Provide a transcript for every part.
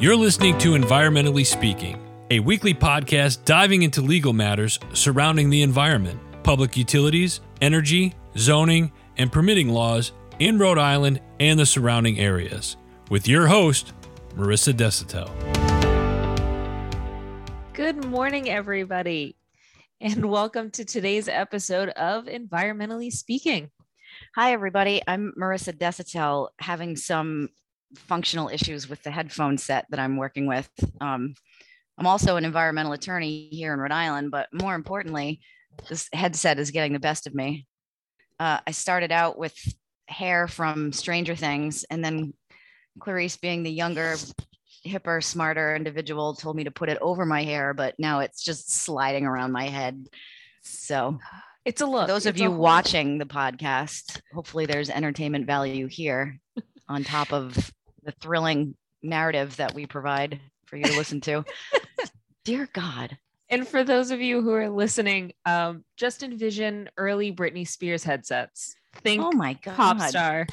You're listening to Environmentally Speaking, a weekly podcast diving into legal matters surrounding the environment, public utilities, energy, zoning, and permitting laws in Rhode Island and the surrounding areas. With your host, Marissa Desautel. Good morning, everybody, and welcome to today's episode of Environmentally Speaking. Hi, everybody. I'm Marissa Desautel, having some functional issues with the headphone set that I'm working with. Um, I'm also an environmental attorney here in Rhode Island, but more importantly, this headset is getting the best of me. Uh, I started out with hair from Stranger Things, and then Clarice, being the younger, hipper, smarter individual, told me to put it over my hair, but now it's just sliding around my head. So it's a look. those of It's you watching the podcast, hopefully there's entertainment value here on top of the thrilling narrative that we provide for you to listen to. Dear God. And for those of you who are listening, um, just envision early Britney Spears headsets. Think Oh my God. pop star.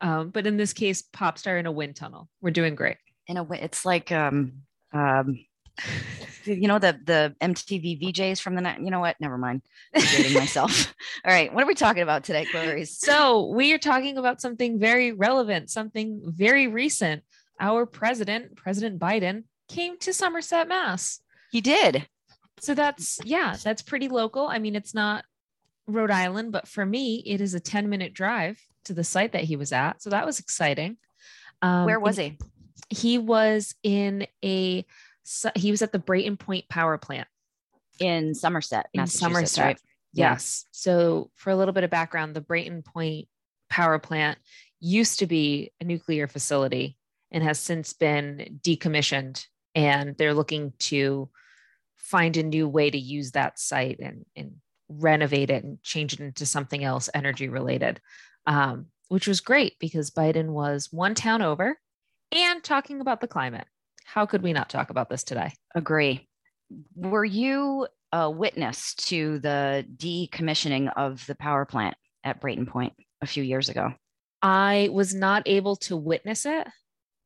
Um, but in this case, pop star in a wind tunnel. We're doing great. In a way, it's like um um you know the the MTV VJs from the night. You know what? Never mind. I'm dating myself. All right. What are we talking about today, Clarice? So we are talking about something very relevant, something very recent. Our president, President Biden, came to Somerset, Mass. He did. So that's yeah, that's pretty local. I mean, it's not Rhode Island, but for me, it is a 10 minute drive to the site that he was at. So that was exciting. Um, Where was he? He was in a so- he was at the Brayton Point Power Plant In Somerset, in Somerset. right? Yeah. Yes. So for a little bit of background, the Brayton Point Power Plant used to be a nuclear facility and has since been decommissioned. And they're looking to find a new way to use that site and, and renovate it and change it into something else energy related, um, which was great because Biden was one town over and talking about the climate. How could we not talk about this today? Agree. Were you a witness to the decommissioning of the power plant at Brayton Point a few years ago? I was not able to witness it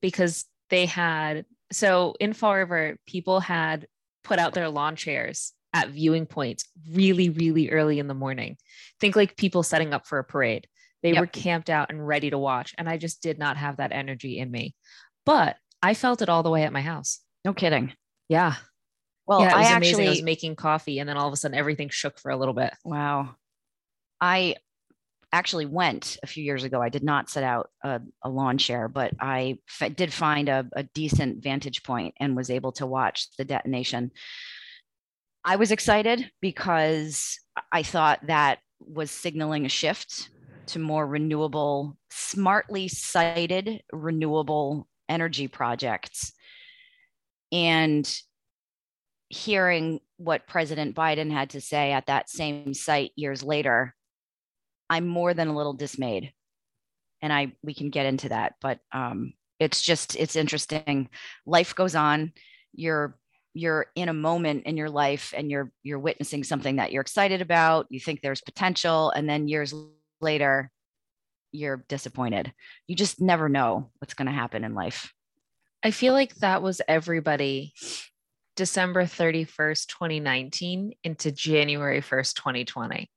because they had so in Fall River, people had put out their lawn chairs at viewing points really, really early in the morning. Think like people setting up for a parade. They Yep. were camped out and ready to watch. And I just did not have that energy in me. But I felt it all the way at my house. No kidding. Yeah. Well, yeah, it I was actually. I was making coffee and then all of a sudden everything shook for a little bit. Wow. I actually went a few years ago. I did not set out a, a lawn chair, but I f- did find a, a decent vantage point and was able to watch the detonation. I was excited because I thought that was signaling a shift to more renewable, smartly sited renewable energy projects. And hearing what President Biden had to say at that same site years later, I'm more than a little dismayed. And I we can get into that, but um, it's just it's interesting. Life goes on. You're you're in a moment in your life and you're you're witnessing something that you're excited about. You think there's potential, and then years later, you're disappointed. You just never know what's going to happen in life. I feel like that was everybody December 31st, 2019 into January 1st, 2020.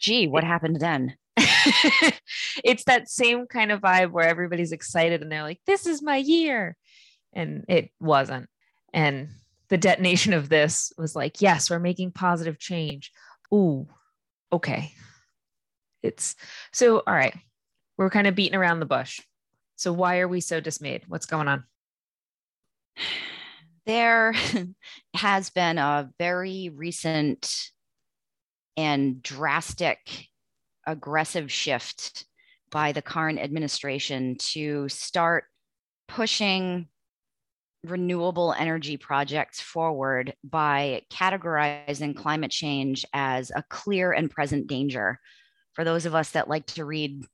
Gee, what happened then? it's that same kind of vibe where everybody's excited and they're like, this is my year. And it wasn't. And the detonation of this was like, yes, we're making positive change. Ooh, okay. It's so, all right. We're kind of beating around the bush. So, why are we so dismayed? What's going on? there has been a very recent and drastic aggressive shift by the current administration to start pushing renewable energy projects forward by categorizing climate change as a clear and present danger. For those of us that like to read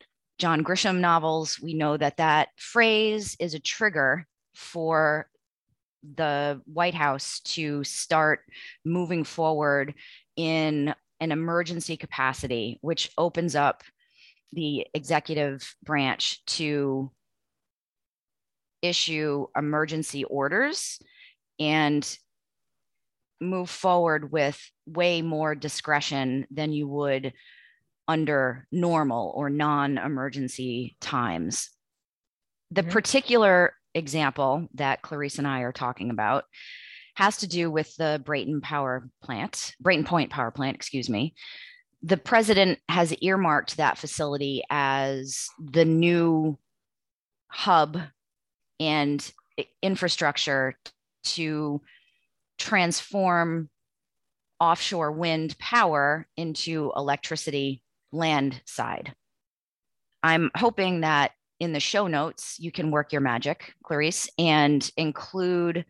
John Grisham novels, we know that that phrase is a trigger for the White House to start moving forward in an emergency capacity, which opens up the executive branch to issue emergency orders and move forward with way more discretion than you would under normal or non emergency times. The mm-hmm. particular example that Clarice and I are talking about has to do with the Brayton power plant, Brayton Point power plant, excuse me. The president has earmarked that facility as the new hub and infrastructure to transform offshore wind power into electricity land side. I'm hoping that in the show notes, you can work your magic, Clarice, and include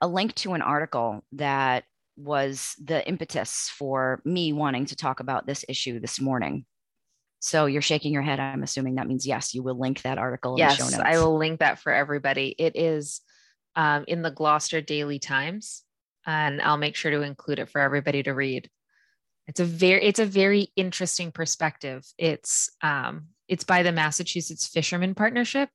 a link to an article that was the impetus for me wanting to talk about this issue this morning. So you're shaking your head. I'm assuming that means yes, you will link that article. Yes, I will link that for everybody. It is um, in the Gloucester Daily Times, and I'll make sure to include it for everybody to read. It's a very it's a very interesting perspective. It's um, it's by the Massachusetts Fishermen Partnership,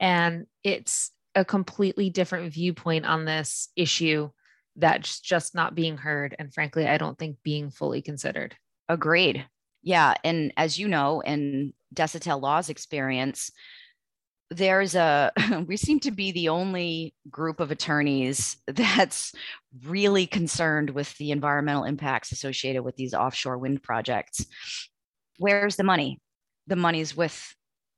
and it's a completely different viewpoint on this issue that's just not being heard, and frankly, I don't think being fully considered. Agreed. Yeah. And as you know, in Desautel Law's experience, there's a, we seem to be the only group of attorneys that's really concerned with the environmental impacts associated with these offshore wind projects. Where's the money? The money's with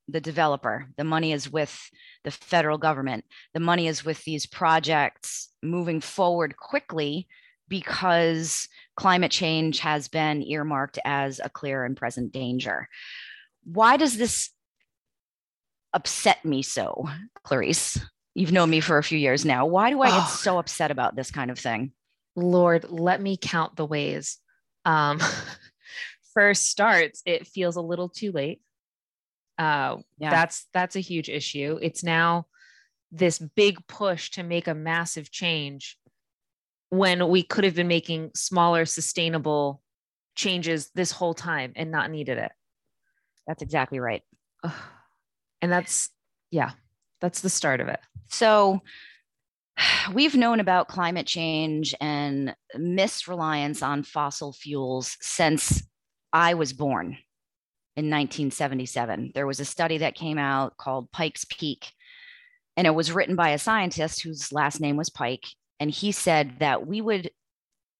the developer. The money is with the federal government. The money is with these projects moving forward quickly because climate change has been earmarked as a clear and present danger. Why does this upset me so, Clarice? You've known me for a few years now. Why do I get oh. so upset about this kind of thing? Lord, let me count the ways. Um, first starts, it feels a little too late. Uh, yeah. That's that's a huge issue. It's now this big push to make a massive change when we could have been making smaller, sustainable changes this whole time and not needed it. That's exactly right. And that's, yeah, that's the start of it. So, we've known about climate change and misreliance on fossil fuels since I was born in 1977. There was a study that came out called Pike's Peak, and it was written by a scientist whose last name was Pike and he said that we would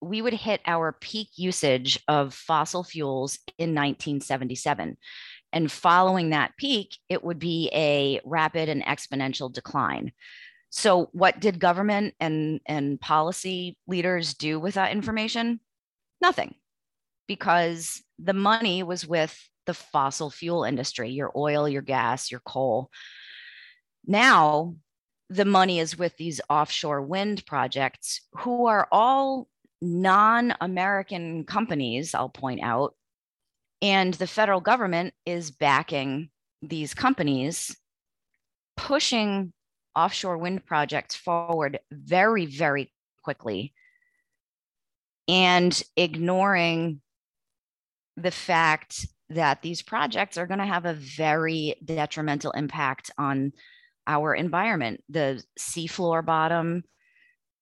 we would hit our peak usage of fossil fuels in 1977 and following that peak it would be a rapid and exponential decline so what did government and and policy leaders do with that information nothing because the money was with the fossil fuel industry your oil your gas your coal now the money is with these offshore wind projects who are all non American companies, I'll point out. And the federal government is backing these companies, pushing offshore wind projects forward very, very quickly and ignoring the fact that these projects are going to have a very detrimental impact on our environment, the seafloor bottom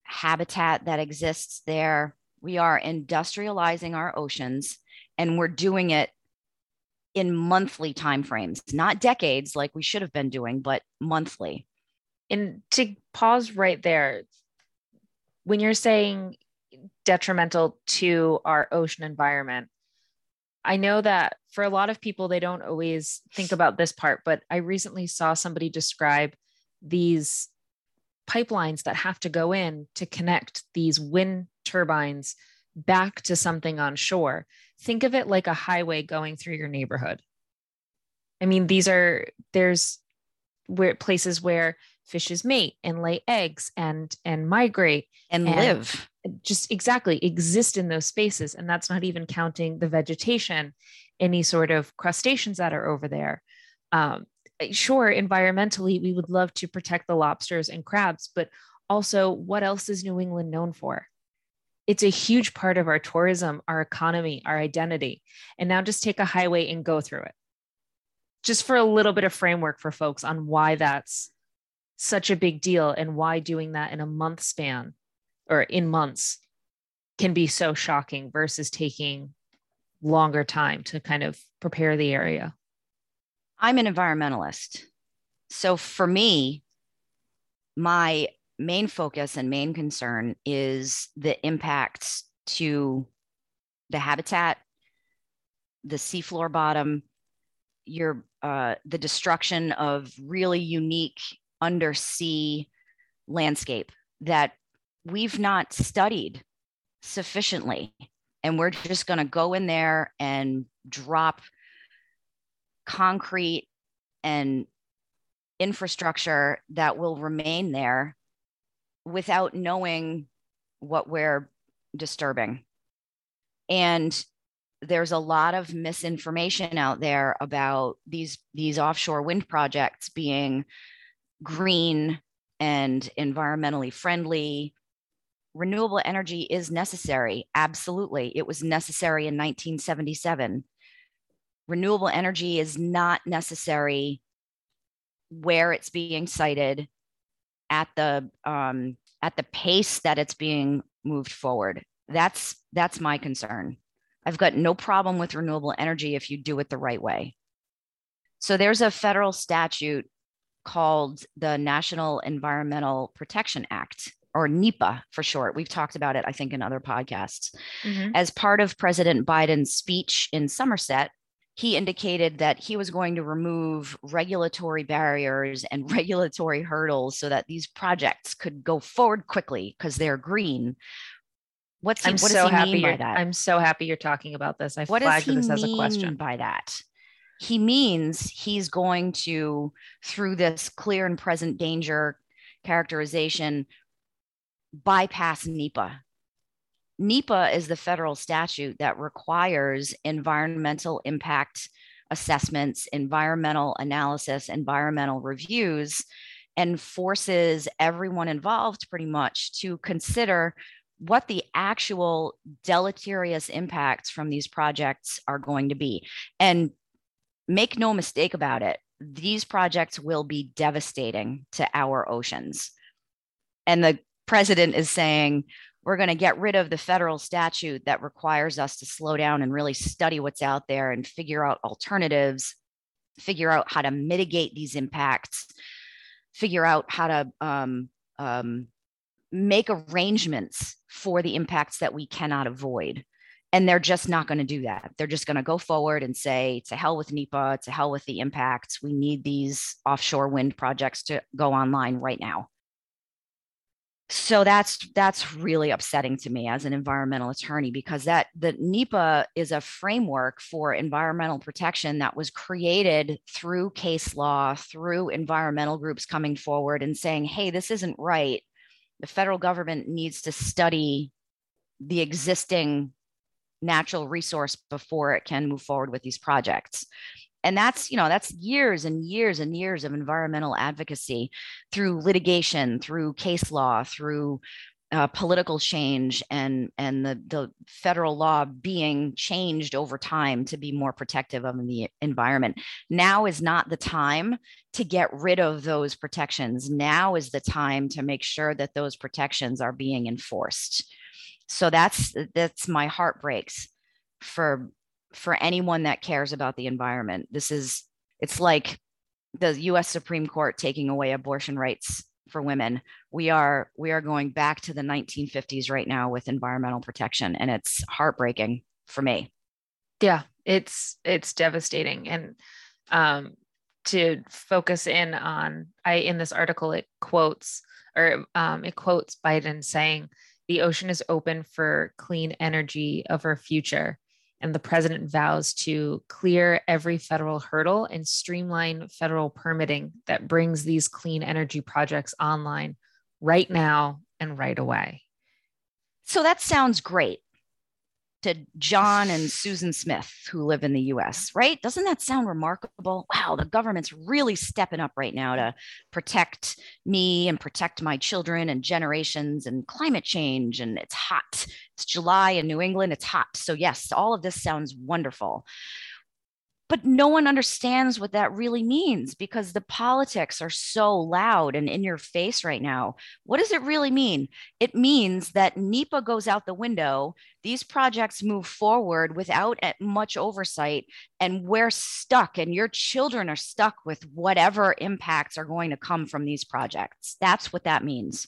habitat that exists there. We are industrializing our oceans and we're doing it in monthly timeframes, not decades like we should have been doing, but monthly. And to pause right there, when you're saying detrimental to our ocean environment, I know that for a lot of people, they don't always think about this part, but I recently saw somebody describe these pipelines that have to go in to connect these wind turbines back to something on shore. Think of it like a highway going through your neighborhood. I mean, these are there's where places where fishes mate and lay eggs and and migrate and, and live just exactly exist in those spaces and that's not even counting the vegetation any sort of crustaceans that are over there um, sure environmentally we would love to protect the lobsters and crabs but also what else is new england known for it's a huge part of our tourism our economy our identity and now just take a highway and go through it just for a little bit of framework for folks on why that's such a big deal and why doing that in a month span or in months can be so shocking versus taking longer time to kind of prepare the area? I'm an environmentalist. So for me, my main focus and main concern is the impacts to the habitat, the seafloor bottom, your uh, the destruction of really unique undersea landscape that we've not studied sufficiently. And we're just going to go in there and drop concrete and infrastructure that will remain there without knowing what we're disturbing. And there's a lot of misinformation out there about these these offshore wind projects being green and environmentally friendly. Renewable energy is necessary absolutely. It was necessary in 1977 renewable energy is not necessary where it's being sited at the um, at the pace that it's being moved forward that's that's my concern I've got no problem with renewable energy if you do it the right way. So there's a federal statute called the National Environmental Protection Act, or NEPA for short. We've talked about it, I think, in other podcasts. Mm-hmm. As part of President Biden's speech in Somerset, he indicated that he was going to remove regulatory barriers and regulatory hurdles so that these projects could go forward quickly because they're green What's he, I'm what so happy by that? I'm so happy you're talking about this. I what flagged does he this mean as a question. by that? He means he's going to, through this clear and present danger characterization, bypass NEPA. NEPA is the federal statute that requires environmental impact assessments, environmental analysis, environmental reviews, and forces everyone involved pretty much to consider what the actual deleterious impacts from these projects are going to be. And make no mistake about it, these projects will be devastating to our oceans. And the president is saying, we're going to get rid of the federal statute that requires us to slow down and really study what's out there and figure out alternatives, figure out how to mitigate these impacts, figure out how to um, um, make arrangements for the impacts that we cannot avoid. And they're just not going to do that. They're just going to go forward and say, to hell with NEPA, to hell with the impacts. We need these offshore wind projects to go online right now. So that's that's really upsetting to me as an environmental attorney because that the NEPA is a framework for environmental protection that was created through case law, through environmental groups coming forward and saying, "Hey, this isn't right. The federal government needs to study the existing natural resource before it can move forward with these projects and that's you know that's years and years and years of environmental advocacy through litigation through case law through uh, political change and and the, the federal law being changed over time to be more protective of the environment. Now is not the time to get rid of those protections. Now is the time to make sure that those protections are being enforced. So that's that's my heart breaks for for anyone that cares about the environment this is it's like the US Supreme Court taking away abortion rights for women. We are we are going back to the 1950s right now with environmental protection and it's heartbreaking for me. Yeah, it's it's devastating and um to focus in on I in this article it quotes or um, it quotes Biden saying the ocean is open for clean energy of our future and the president vows to clear every federal hurdle and streamline federal permitting that brings these clean energy projects online right now and right away. So that sounds great to John and Susan Smith, who live in the US, right? Doesn't that sound remarkable? Wow, the government's really stepping up right now to protect me and protect my children and generations and climate change. And it's hot. It's July in New England, it's hot. So, yes, all of this sounds wonderful. But no one understands what that really means because the politics are so loud and in your face right now. What does it really mean? It means that NEPA goes out the window, these projects move forward without much oversight, and we're stuck, and your children are stuck with whatever impacts are going to come from these projects. That's what that means.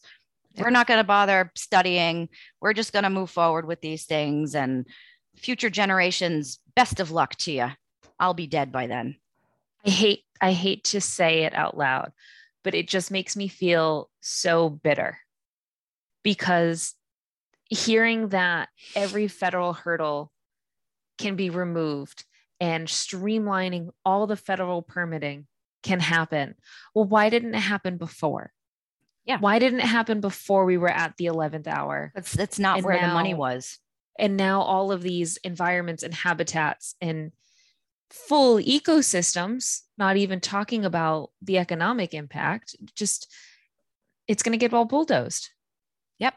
We're not going to bother studying. We're just going to move forward with these things and future generations, best of luck to you. I'll be dead by then. I hate I hate to say it out loud, but it just makes me feel so bitter because hearing that every federal hurdle can be removed and streamlining all the federal permitting can happen. Well, why didn't it happen before? Yeah. Why didn't it happen before we were at the 11th hour? That's that's not and where now, the money was. And now all of these environments and habitats and full ecosystems, not even talking about the economic impact, just it's going to get all bulldozed. Yep.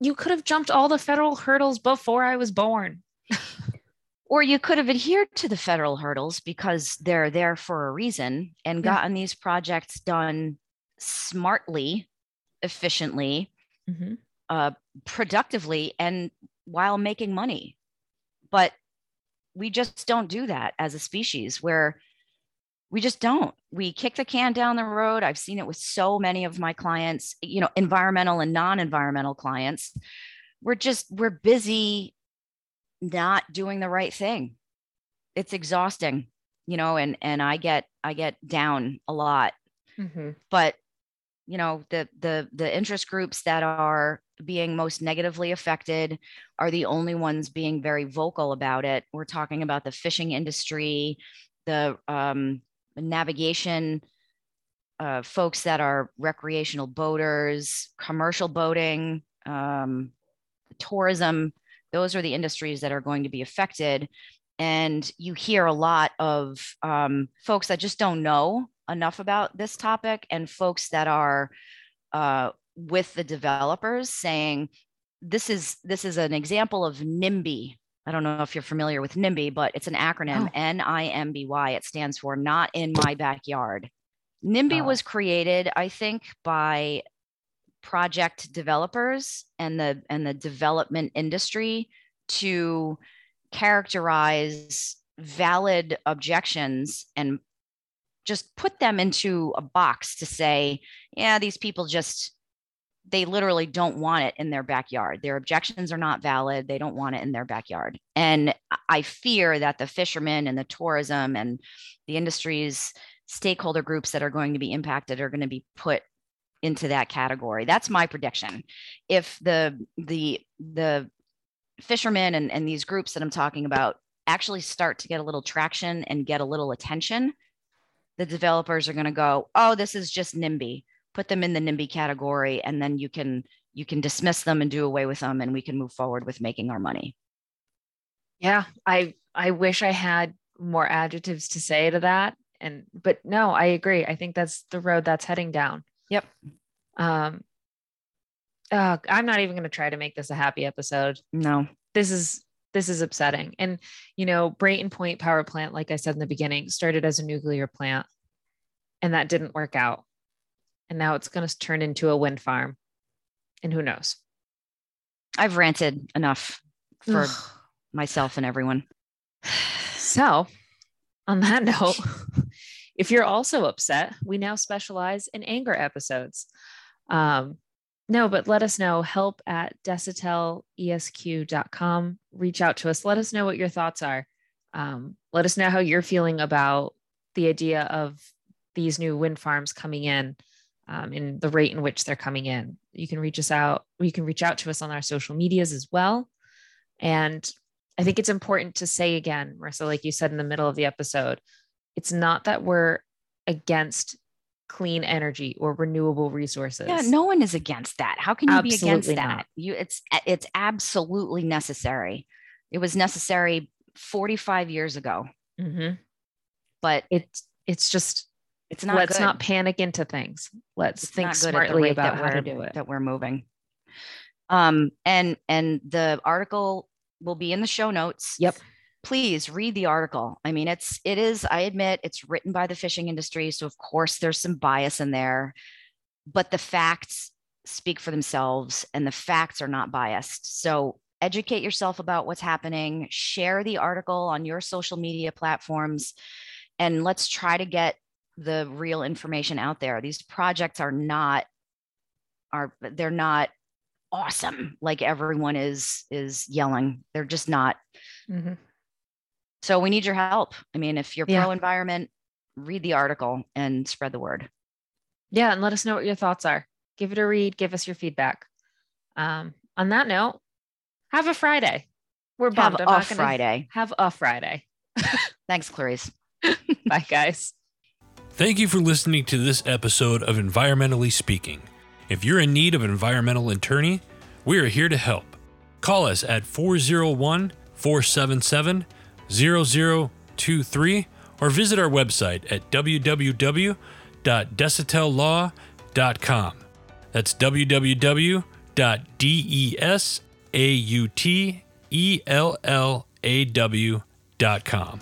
You could have jumped all the federal hurdles before I was born. or you could have adhered to the federal hurdles because they're there for a reason and yeah. gotten these projects done smartly, efficiently, mm-hmm. uh, productively, and while making money. But we just don't do that as a species where we just don't. We kick the can down the road. I've seen it with so many of my clients you know environmental and non-environmental clients. We're just we're busy not doing the right thing. It's exhausting you know and and i get i get down a lot. Mm-hmm. but you know the the the interest groups that are being most negatively affected are the only ones being very vocal about it. We're talking about the fishing industry, the um, navigation uh, folks that are recreational boaters, commercial boating, um, tourism. Those are the industries that are going to be affected. And you hear a lot of um, folks that just don't know enough about this topic and folks that are uh, with the developers saying this is this is an example of NIMBY. I don't know if you're familiar with NIMBY, but it's an acronym oh. N-I-M-B-Y. It stands for not in my backyard. NIMBY oh. was created, I think, by project developers and the and the development industry to characterize valid objections and just put them into a box to say, yeah, these people just they literally don't want it in their backyard. Their objections are not valid. They don't want it in their backyard. And I fear that the fishermen and the tourism and the industries stakeholder groups that are going to be impacted are going to be put into that category. That's my prediction. If the the the fishermen and, and these groups that I'm talking about actually start to get a little traction and get a little attention, the developers are going to go, oh, this is just NIMBY put them in the NIMBY category, and then you can you can dismiss them and do away with them, and we can move forward with making our money. Yeah, I I wish I had more adjectives to say to that, and but no, I agree. I think that's the road that's heading down. Yep. Um. Uh, I'm not even going to try to make this a happy episode. No, this is this is upsetting. And you know, Brayton Point Power Plant, like I said in the beginning, started as a nuclear plant, and that didn't work out and now it's going to turn into a wind farm. And who knows? I've ranted enough for myself and everyone. So, on that note, if you're also upset, we now specialize in anger episodes. Um, no, but let us know. Help at desautelesq.com. Reach out to us. Let us know what your thoughts are. Um, let us know how you're feeling about the idea of these new wind farms coming in um, in the rate in which they're coming in. You can reach us out. You can reach out to us on our social medias as well. And I think it's important to say again, Marissa, like you said in the middle of the episode, it's not that we're against clean energy or renewable resources. Yeah, no one is against that. How can you absolutely be against that? Not. You it's it's absolutely necessary. It was necessary 45 years ago. Mm-hmm. But it's it's just it's not let's good. not panic into things let's it's think smartly about how to do it that we're moving um and and the article will be in the show notes yep please read the article. I mean, it's it is, I admit it's written by the fishing industry. So of course there's some bias in there, but the facts speak for themselves and the facts are not biased. So educate yourself about what's happening, share the article on your social media platforms, and let's try to get the real information out there. These projects are not are they're not awesome like everyone is is yelling. They're just not. Mm-hmm. So we need your help. I mean, if you're yeah. pro environment, read the article and spread the word. Yeah, and let us know what your thoughts are. Give it a read. Give us your feedback. Um, on that note, have a Friday. We're bummed. Have a Friday. Have a Friday. Thanks, Clarice. Bye, guys. Thank you for listening to this episode of Environmentally Speaking. If you're in need of an environmental attorney, we are here to help. Call us at 401 477 0023 or visit our website at www.desautellaw.com. That's www.desautellaw.com.